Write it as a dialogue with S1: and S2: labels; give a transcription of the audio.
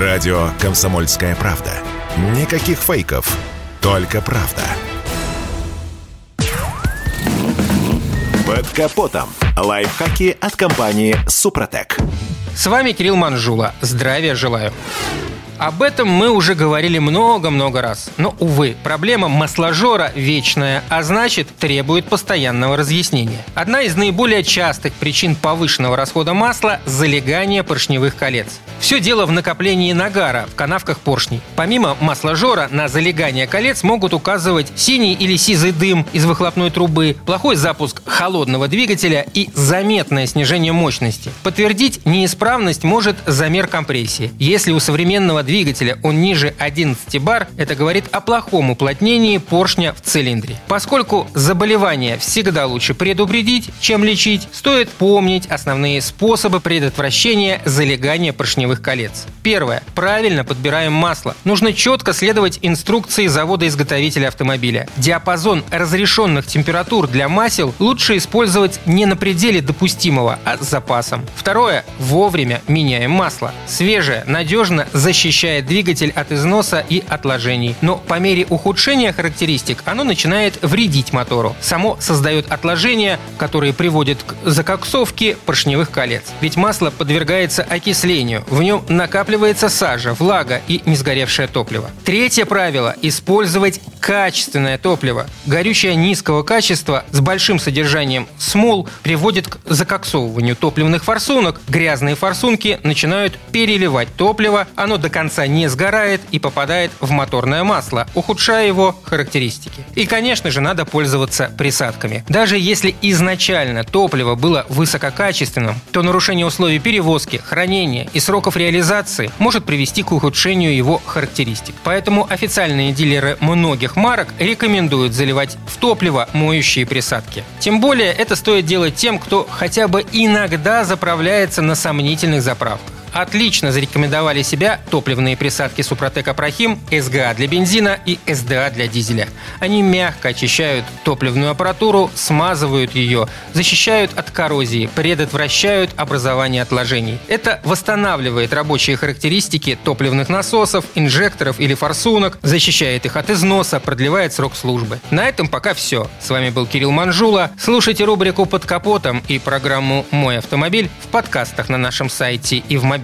S1: Радио «Комсомольская правда». Никаких фейков, только правда. Под капотом. Лайфхаки от компании «Супротек».
S2: С вами Кирилл Манжула. Здравия желаю. Об этом мы уже говорили много-много раз. Но, увы, проблема масложора вечная, а значит, требует постоянного разъяснения. Одна из наиболее частых причин повышенного расхода масла – залегание поршневых колец. Все дело в накоплении нагара в канавках поршней. Помимо масложора, на залегание колец могут указывать синий или сизый дым из выхлопной трубы, плохой запуск холодного двигателя и заметное снижение мощности. Подтвердить неисправность может замер компрессии. Если у современного двигателя он ниже 11 бар, это говорит о плохом уплотнении поршня в цилиндре. Поскольку заболевание всегда лучше предупредить, чем лечить, стоит помнить основные способы предотвращения залегания поршневых поршневых колец. Первое. Правильно подбираем масло. Нужно четко следовать инструкции завода-изготовителя автомобиля. Диапазон разрешенных температур для масел лучше использовать не на пределе допустимого, а с запасом. Второе. Вовремя меняем масло. Свежее, надежно защищает двигатель от износа и отложений. Но по мере ухудшения характеристик оно начинает вредить мотору. Само создает отложения, которые приводят к закоксовке поршневых колец. Ведь масло подвергается окислению. В нем накапливается сажа, влага и несгоревшее топливо. Третье правило – использовать качественное топливо. Горючее низкого качества с большим содержанием смол приводит к закоксовыванию топливных форсунок. Грязные форсунки начинают переливать топливо, оно до конца не сгорает и попадает в моторное масло, ухудшая его характеристики. И, конечно же, надо пользоваться присадками. Даже если изначально топливо было высококачественным, то нарушение условий перевозки, хранения и сроков сроков реализации может привести к ухудшению его характеристик. Поэтому официальные дилеры многих марок рекомендуют заливать в топливо моющие присадки. Тем более это стоит делать тем, кто хотя бы иногда заправляется на сомнительных заправках отлично зарекомендовали себя топливные присадки Супротек Апрахим, СГА для бензина и СДА для дизеля. Они мягко очищают топливную аппаратуру, смазывают ее, защищают от коррозии, предотвращают образование отложений. Это восстанавливает рабочие характеристики топливных насосов, инжекторов или форсунок, защищает их от износа, продлевает срок службы. На этом пока все. С вами был Кирилл Манжула. Слушайте рубрику «Под капотом» и программу «Мой автомобиль» в подкастах на нашем сайте и в мобильном